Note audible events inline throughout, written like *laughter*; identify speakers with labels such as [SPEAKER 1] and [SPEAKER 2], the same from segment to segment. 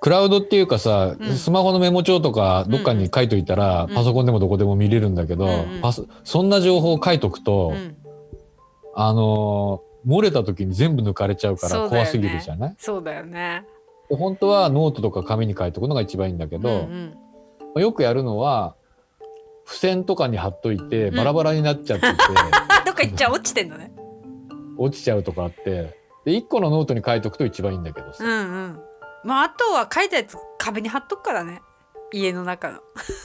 [SPEAKER 1] クラウドっていうかさ、
[SPEAKER 2] うん。
[SPEAKER 1] スマホのメモ帳とかどっかに書いといたら、
[SPEAKER 2] うん。
[SPEAKER 1] パソコンでもどこでも見れるんだけど、
[SPEAKER 2] うんうん。
[SPEAKER 1] パソそんな情報を書いとくと、
[SPEAKER 2] うん。
[SPEAKER 1] あのー漏れた時に全部抜かれちゃうから怖すぎるじゃない、
[SPEAKER 2] そうだよね。
[SPEAKER 1] で本当はノートとか紙に書いとくのが一番いいんだけど、
[SPEAKER 2] うんうん。
[SPEAKER 1] まあよくやるのは付箋とかに貼っといて
[SPEAKER 2] うん。
[SPEAKER 1] バラバラになっちゃってて、
[SPEAKER 2] あ *laughs* どっか行っちゃう？落ちてんのね。
[SPEAKER 1] 落ちちゃうとかあってで1個のノートに書いとくと一番いいんだけどさ、
[SPEAKER 2] うんうんまああとは書いたやつ壁に貼っとくからね。家の中の。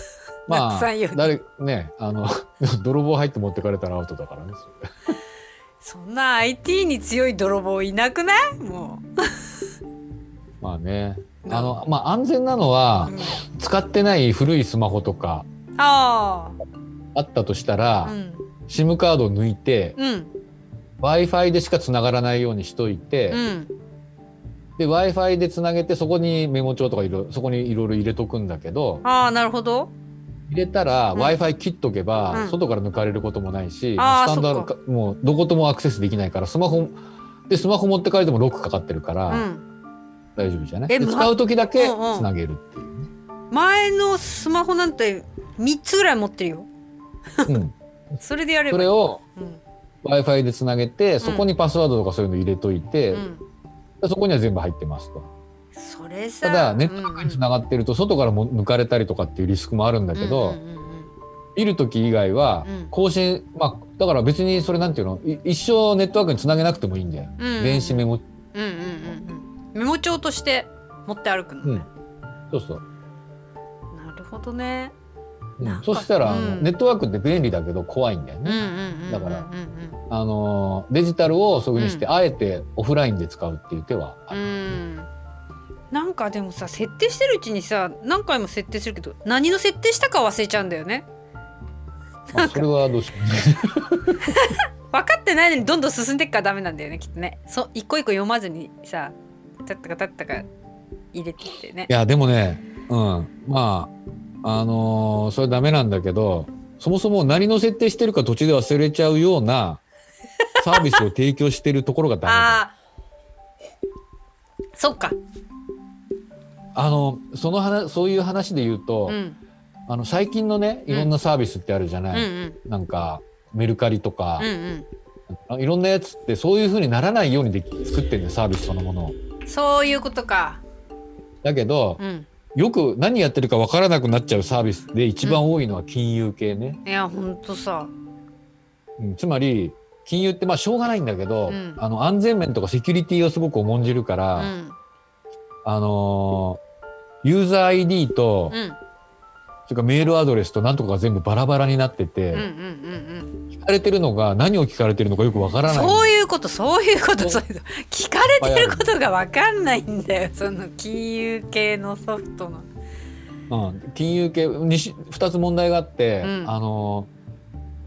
[SPEAKER 2] *laughs*
[SPEAKER 1] まあ誰ねあの *laughs* 泥棒入って持ってかれたらアウトだからね *laughs* そ
[SPEAKER 2] んな IT に強い泥棒いなくない？も
[SPEAKER 1] まあね。
[SPEAKER 2] うん
[SPEAKER 1] あのまあ安全なのは
[SPEAKER 2] う、うん。
[SPEAKER 1] 使ってない古いスマホとか
[SPEAKER 2] あ
[SPEAKER 1] あ。ったとしたら、
[SPEAKER 2] あうん。
[SPEAKER 1] SIM カードを抜いて
[SPEAKER 2] うん。
[SPEAKER 1] W i f i でしかつながらないようにしといて、
[SPEAKER 2] うん
[SPEAKER 1] で w i f i でつなげてそこにメモ帳とかいろそこにいろいろ入れとくんだけど
[SPEAKER 2] ああなるほど。
[SPEAKER 1] 入れたら
[SPEAKER 2] うん。
[SPEAKER 1] W i f i 切っとけば、
[SPEAKER 2] うん。
[SPEAKER 1] 外から抜かれることもないし、
[SPEAKER 2] あー
[SPEAKER 1] スタンドもうどこともアクセスできないからスマホでスマホ持って帰ってもロックかかってるから、
[SPEAKER 2] うん。
[SPEAKER 1] 大丈夫じゃない？で使う時だけ
[SPEAKER 2] うんうん。
[SPEAKER 1] つなげるっていうね。
[SPEAKER 2] 前のスマホなんて3つぐらい持ってるよ。
[SPEAKER 1] うん。*laughs*
[SPEAKER 2] それでやれば
[SPEAKER 1] それを
[SPEAKER 2] うん。
[SPEAKER 1] W i f i でつなげてそこにパスワードとかそういうの入れといて、
[SPEAKER 2] うん。
[SPEAKER 1] でそこには全部入ってますと。
[SPEAKER 2] それさ
[SPEAKER 1] ただネットワークにつながってると外からも抜かれたりとかっていうリスクもあるんだけど、
[SPEAKER 2] うんうんうん。うん
[SPEAKER 1] 見る時以外は
[SPEAKER 2] うん。
[SPEAKER 1] 更新、まあだから別にそれなんていうのい一生ネットワークにつなげなくてもいいんだよ、
[SPEAKER 2] うんうん
[SPEAKER 1] 電子メモ。
[SPEAKER 2] うんうんうんうん。メモ帳として持って歩くのね、
[SPEAKER 1] そうそう、
[SPEAKER 2] なるほどね
[SPEAKER 1] そしたら、ネットワークって便利だけど怖いんだよね、だから
[SPEAKER 2] うん
[SPEAKER 1] あのーデジタルをそういうふうにして、
[SPEAKER 2] うん
[SPEAKER 1] あえてオフラインで使うっていう手はあ
[SPEAKER 2] う
[SPEAKER 1] る、
[SPEAKER 2] んなんかでもさ設定してるうちにさ何回も設定するけど何の設定したか忘れちゃうんだよね
[SPEAKER 1] まあ、それはどうしようね
[SPEAKER 2] 分かってないのにどんどん進んでっからダメなんだよねきっとねそう一個一個読まずにさたったかたったか入れてってね
[SPEAKER 1] いやでもねうんまああのーそれはダメなんだけどそもそも何の設定してるか途中で忘れちゃうような *laughs* サービスを提供してるところがダメだ。
[SPEAKER 2] ああそっか。
[SPEAKER 1] あのその話そういう話で言うと、
[SPEAKER 2] うん。
[SPEAKER 1] あの最近のねいろんなサービスってあるじゃ
[SPEAKER 2] うん。
[SPEAKER 1] ない、
[SPEAKER 2] うん。
[SPEAKER 1] なんかメルカリとか
[SPEAKER 2] う、ん
[SPEAKER 1] あいろんなやつってそういう風にならないようにでき作ってるんだよサービスそのものを。
[SPEAKER 2] うんそういうことか。
[SPEAKER 1] だけど、
[SPEAKER 2] うん
[SPEAKER 1] よく何やってるかわからなくなっちゃうサービスで一番多いのは金融系ね。
[SPEAKER 2] いやほんとさ。
[SPEAKER 1] うん。つまり金融ってまあしょうがないんだけど、
[SPEAKER 2] うん。
[SPEAKER 1] あの安全面とかセキュリティをすごく重んじるか
[SPEAKER 2] う
[SPEAKER 1] ら、
[SPEAKER 2] ん。
[SPEAKER 1] あのーユーザー ID と、
[SPEAKER 2] うん
[SPEAKER 1] それからメールアドレスとなんとかが全部バラバラになってて、
[SPEAKER 2] うんうんうん
[SPEAKER 1] 聞かれてるのが何を聞かれてるのかよくわから
[SPEAKER 2] うん
[SPEAKER 1] ない。
[SPEAKER 2] そういうことそういうこと
[SPEAKER 1] そ
[SPEAKER 2] そういうこと。*laughs* 聞かれてることが分かんないんだよその金融系のソフトの。
[SPEAKER 1] うん、金融系にし2つ問題があって、
[SPEAKER 2] うん。
[SPEAKER 1] あの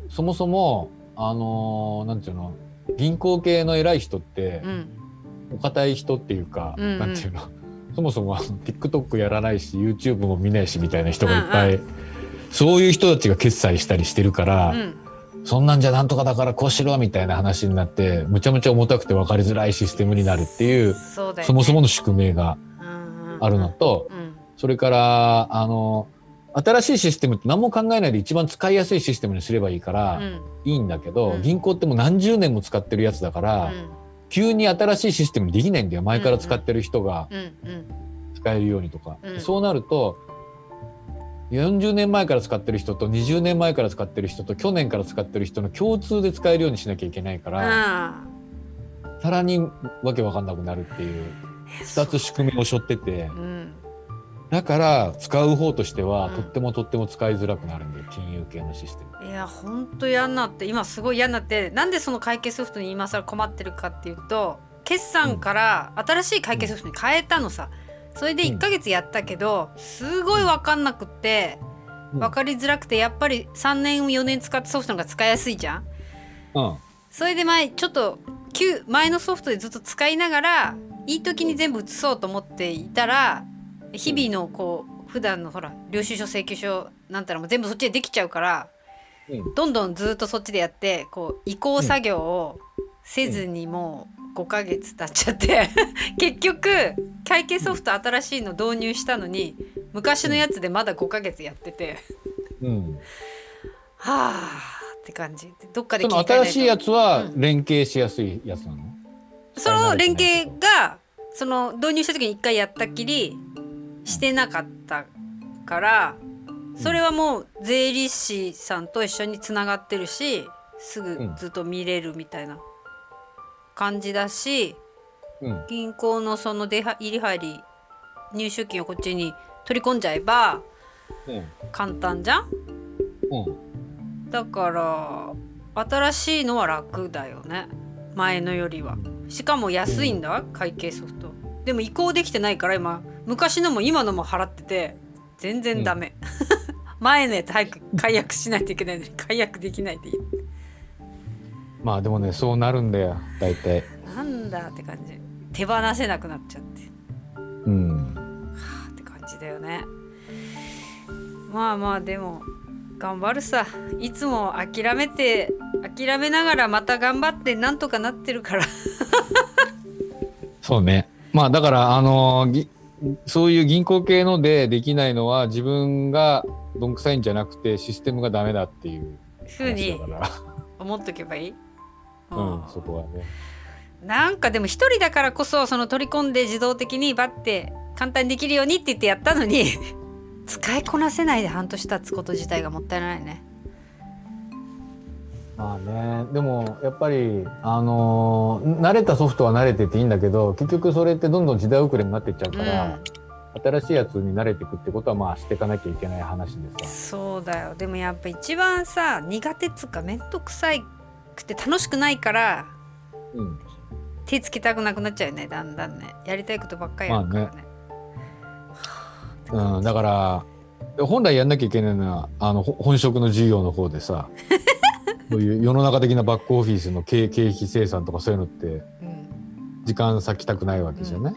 [SPEAKER 1] そもそもあのなんていうの銀行系の偉い人って
[SPEAKER 2] うん。
[SPEAKER 1] お堅い人っていうか、
[SPEAKER 2] うんうん。
[SPEAKER 1] なんていうのそもそも TikTok やらないし YouTube も見ないしみたいな人がいっぱい、
[SPEAKER 2] う
[SPEAKER 1] そういう人たちが決済したりしてるから、
[SPEAKER 2] うん。
[SPEAKER 1] そんなんじゃなんとかだからこうしろみたいな話になってむちゃむちゃ重たくて分かりづらいシステムになるっていう
[SPEAKER 2] ね。
[SPEAKER 1] そもそもの宿命が
[SPEAKER 2] うんうん
[SPEAKER 1] あるのと、
[SPEAKER 2] うん。
[SPEAKER 1] それからあの新しいシステムって何も考えないで一番使いやすいシステムにすればいいから
[SPEAKER 2] うん。
[SPEAKER 1] いいんだけど、
[SPEAKER 2] うん。
[SPEAKER 1] 銀行ってもう何十年も使ってるやつだから、急に新しいシステムにできないんだよ。前から使ってる人が使えるようにとか、
[SPEAKER 2] うん。
[SPEAKER 1] そうなると40年前から使ってる人と20年前から使ってる人と去年から使ってる人の共通で使えるようにしなきゃいけないか
[SPEAKER 2] うん
[SPEAKER 1] ら、
[SPEAKER 2] あ
[SPEAKER 1] さらにわけわかんなくなるっていう2つ仕組みを背負ってて。
[SPEAKER 2] うん
[SPEAKER 1] だから使う方としては、
[SPEAKER 2] うん。
[SPEAKER 1] とってもとっても使いづらくなるんだよ金融系のシステム。
[SPEAKER 2] いやほんと嫌になって今すごい嫌になってなんでその会計ソフトに今更困ってるかっていうと決算から新しい会計ソフトに変えたのさ。それで1ヶ月やったけどすごい分かんなくって
[SPEAKER 1] うん。
[SPEAKER 2] 分かりづらくてやっぱり3年4年使ったソフトの方が使いやすいじゃん。
[SPEAKER 1] うん。
[SPEAKER 2] それで前ちょっと旧前のソフトでずっと使いながらいい時に全部移そうと思っていたら日々のこう普段のほら領収書請求書なんたらも全部そっちでできちゃうから
[SPEAKER 1] うん。
[SPEAKER 2] どんどんずっとそっちでやってこう移行作業をせずにもう5ヶ月経っちゃって *laughs* 結局会計ソフト新しいの導入したのに昔のやつでまだ5ヶ月やってて。
[SPEAKER 1] うん、
[SPEAKER 2] はあって感じ。でどっかで
[SPEAKER 1] その新しいやつは
[SPEAKER 2] うん。
[SPEAKER 1] 連携しやすいやつなの、
[SPEAKER 2] その連携がその導入した時に一回やったきりしてなかったからそれはもう税理士さんと一緒につながってるしすぐずっと見れるみたいな感じだし
[SPEAKER 1] うん。
[SPEAKER 2] 銀行のその出は入り入り入出金をこっちに取り込んじゃえば
[SPEAKER 1] うん。
[SPEAKER 2] 簡単じゃん？
[SPEAKER 1] うん。
[SPEAKER 2] だから新しいのは楽だよね。前のよりは。しかも安いんだ、会計ソフト。でも移行できてないから今昔のも今のも払ってて全然ダメ、*laughs* 前のやつ早く解約しないといけないのに解約できないでいい
[SPEAKER 1] まあでもねそうなるんだよ大体。
[SPEAKER 2] なんだって感じ。手放せなくなっちゃって。
[SPEAKER 1] うん。
[SPEAKER 2] って感じだよね。まあまあでも頑張るさ。いつも諦めて諦めながらまた頑張ってなんとかなってるから。*laughs*
[SPEAKER 1] そうね。まあだからあのぎそういう銀行系のでできないのは自分がどんくさいんじゃなくてシステムがダメだっていう
[SPEAKER 2] ふうに思っとけばいい、
[SPEAKER 1] うん。そこはね。
[SPEAKER 2] なんかでも一人だからこそその取り込んで自動的にバッて簡単にできるようにって言ってやったのに使いこなせないで半年経つこと自体がもったいないね。
[SPEAKER 1] まあねでもやっぱりあのー慣れたソフトは慣れてていいんだけど結局それってどんどん時代遅れになってっちゃうから、新しいやつに慣れていくってことはまあしていかなきゃいけない話でさ
[SPEAKER 2] そうだよ。でもやっぱ一番さ苦手っつうか面倒くさいくて楽しくないから
[SPEAKER 1] うん。
[SPEAKER 2] 手つけたくなくなっちゃうよねだんだんね。やりたいことばっかりやるからね。
[SPEAKER 1] うん、だから本来やんなきゃいけないのはあのほ本職の授業の方でさ *laughs* そういう世の中的なバックオフィスの経 *laughs* 経費生産とかそういうのって
[SPEAKER 2] うん。
[SPEAKER 1] 時間割きたくないわけじゃない、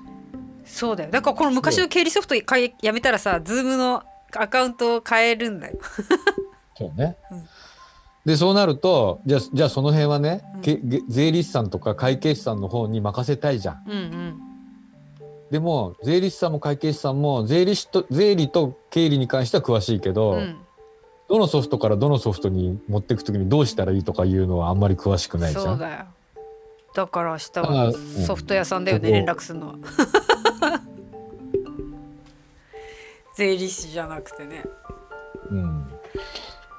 [SPEAKER 2] そうだよ。だからこの昔の経理ソフトやめたらさズームのアカウントを変えるんだよ。*laughs*
[SPEAKER 1] そうね。
[SPEAKER 2] うん。
[SPEAKER 1] でそうなるとじゃあじゃあその辺はね、
[SPEAKER 2] うん。
[SPEAKER 1] 税理士さんとか会計士さんの方に任せたいじゃん。
[SPEAKER 2] うんうん。
[SPEAKER 1] でも税理士さんも会計士さんも税理士と税理と経理に関しては詳しいけど、
[SPEAKER 2] うん
[SPEAKER 1] どのソフトからどのソフトに持っていくときにどうしたらいいとかいうのはあんまり詳しくないじゃん。
[SPEAKER 2] そうだよ。だから明日
[SPEAKER 1] あ
[SPEAKER 2] は
[SPEAKER 1] うん。
[SPEAKER 2] ソフト屋さんだよね
[SPEAKER 1] そこ。
[SPEAKER 2] 連絡するの。は *laughs* 税理士じゃなくてね。
[SPEAKER 1] うん。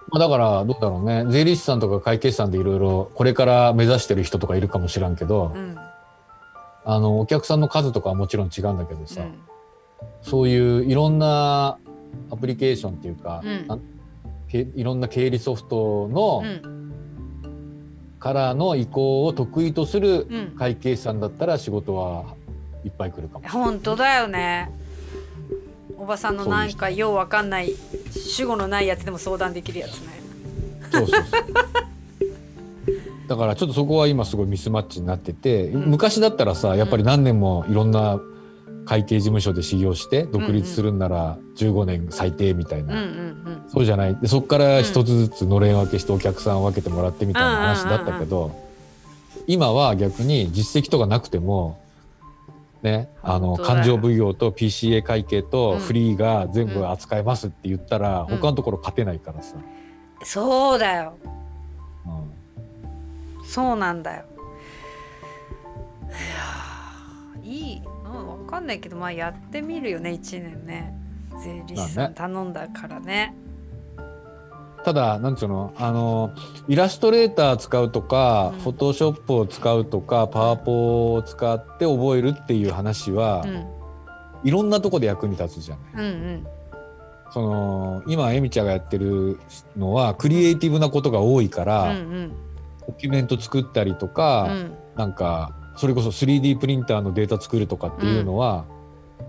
[SPEAKER 1] まあ、だからどうだろうね。税理士さんとか会計士さんでいろいろこれから目指してる人とかいるかもしらんけど、
[SPEAKER 2] うん。
[SPEAKER 1] あのお客さんの数とかはもちろん違うんだけどさ、
[SPEAKER 2] うん。
[SPEAKER 1] そういういろんなアプリケーションっていうか、
[SPEAKER 2] うん
[SPEAKER 1] いろんな経理ソフトの、
[SPEAKER 2] うん。
[SPEAKER 1] からの移行を得意とする
[SPEAKER 2] うん。
[SPEAKER 1] 会計士さんだったら仕事はいっぱい来るかも。
[SPEAKER 2] 本当だよね。おばさんのなんかようわかんない主語のないやつでも相談できるやつね。
[SPEAKER 1] そうそうそう。*laughs* だからちょっとそこは今すごいミスマッチになってて、
[SPEAKER 2] うん。
[SPEAKER 1] 昔だったらさやっぱり何年もいろんな会計事務所で修行して独立するんなら15年最低みたいな、
[SPEAKER 2] うんうん
[SPEAKER 1] そうじゃない。でそこから一つずつのれん分けしてお客さんを分けてもらってみたいな話だったけど、今は逆に実績とかなくてもねあの勘定奉行と PCA 会計と
[SPEAKER 2] うん。
[SPEAKER 1] フリーが全部扱えますって言ったら、
[SPEAKER 2] うん。
[SPEAKER 1] 他のところ勝てないからさ。
[SPEAKER 2] うんそうだよ。
[SPEAKER 1] うん。
[SPEAKER 2] そうなんだよ。いやーいいうんわかんないけどまあやってみるよね1年ね。税理士さん頼んだからね。
[SPEAKER 1] ただなんつうのあのイラストレーター使うとか、
[SPEAKER 2] うん。
[SPEAKER 1] フォトショップを使うとかパワポを使って覚えるっていう話は、
[SPEAKER 2] うん。
[SPEAKER 1] いろんなとこで役に立つじゃない。
[SPEAKER 2] うんうん。
[SPEAKER 1] その今エミちゃんがやってるのはクリエイティブなことが多いか
[SPEAKER 2] うん
[SPEAKER 1] ら、
[SPEAKER 2] うん。
[SPEAKER 1] ドキュメント作ったりと
[SPEAKER 2] う
[SPEAKER 1] か、
[SPEAKER 2] ん。
[SPEAKER 1] なんかそれこそ 3D プリンターのデータ作るとかっていうのは、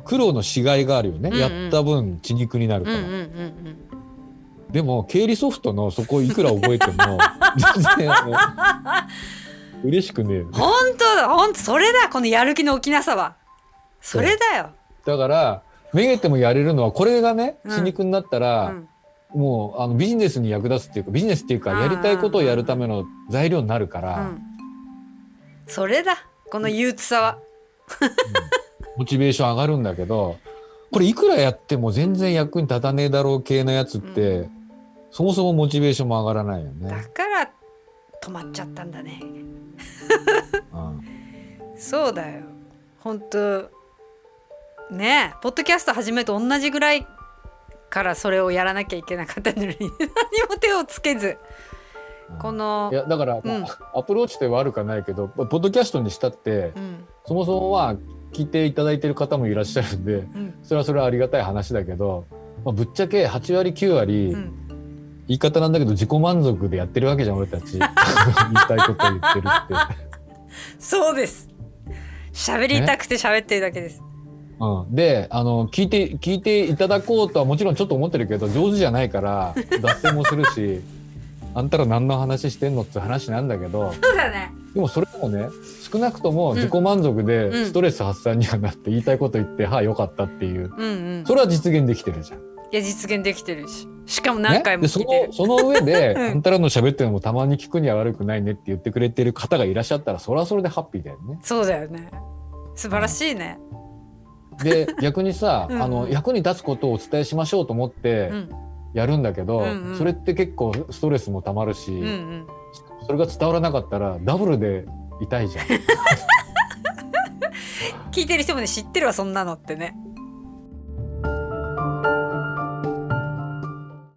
[SPEAKER 1] 苦労のしがいがあるよね、
[SPEAKER 2] うんうん。
[SPEAKER 1] やった分血肉になるから。
[SPEAKER 2] うんうんうんうん
[SPEAKER 1] でも経理ソフトのそこいくら覚えても *laughs* 全然あの嬉しくねえ
[SPEAKER 2] 本当？だ本当？それだこのやる気の起きなさは。それだよ、
[SPEAKER 1] だからめげてもやれるのはこれがね
[SPEAKER 2] うん。
[SPEAKER 1] 血肉になった
[SPEAKER 2] う
[SPEAKER 1] ら、
[SPEAKER 2] ん、
[SPEAKER 1] もうあのビジネスに役立つっていうかビジネスっていうか
[SPEAKER 2] うん
[SPEAKER 1] やりたいことをやるための材料になるから、
[SPEAKER 2] うん、それだこの憂鬱さは。
[SPEAKER 1] モチベーション上がるんだけどこれいくらやっても全然役に立たねえだろう系のやつって、
[SPEAKER 2] う
[SPEAKER 1] そもそもモチベーションも上がらないよ
[SPEAKER 2] だ
[SPEAKER 1] ね。
[SPEAKER 2] から止まっちゃったんだね。
[SPEAKER 1] うん。
[SPEAKER 2] そうだよ。本当ねえポッドキャスト始めと同じぐらいからそれをやらなきゃいけなかったのに何も手をつけずこの
[SPEAKER 1] いやだから、まあアプローチで悪くはないけどポッドキャストにしたって
[SPEAKER 2] うん。
[SPEAKER 1] そもそもは聞いていただいてる方もいらっしゃるんで
[SPEAKER 2] うん。
[SPEAKER 1] それはそれはありがたい話だけど、まあ、ぶっちゃけ8割9割、
[SPEAKER 2] うん。
[SPEAKER 1] 言い方なんだけど自己満足でやってるわけじゃん俺たち。*laughs* 言いたいこと言ってるって。
[SPEAKER 2] そうです。喋りたくて喋ってるだけです。
[SPEAKER 1] うん、であの聞いて聞いていただこうとはもちろんちょっと思ってるけど上手じゃないから脱線もするしあんたら何の話してんのって話なんだけど
[SPEAKER 2] そうだね。
[SPEAKER 1] でもそれでもね少なくとも自己満足
[SPEAKER 2] うん。
[SPEAKER 1] でストレス発散にはなって言いたいこと言って、はあよかったっていう。
[SPEAKER 2] うんうん。
[SPEAKER 1] それは実現できてるじゃん。
[SPEAKER 2] いや実現できてるし。しかも何回も
[SPEAKER 1] ね、でそのその上で、*laughs*
[SPEAKER 2] うん。
[SPEAKER 1] あんたらの喋ってるのもたまに聞くには悪くないねって言ってくれてる方がいらっしゃったらそれはそれでハッピーだよね。
[SPEAKER 2] そうだよね。素晴らしいね。
[SPEAKER 1] で逆にさ
[SPEAKER 2] うん。
[SPEAKER 1] あの役に立つことをお伝えしましょうと思って
[SPEAKER 2] うん
[SPEAKER 1] やるんだけど、
[SPEAKER 2] うんうん。
[SPEAKER 1] それって結構ストレスもたまるし、
[SPEAKER 2] うんうん。
[SPEAKER 1] それが伝わらなかったらダブルで痛いじゃん。*laughs*
[SPEAKER 2] 聞いてる人もね知ってるわそんなのってね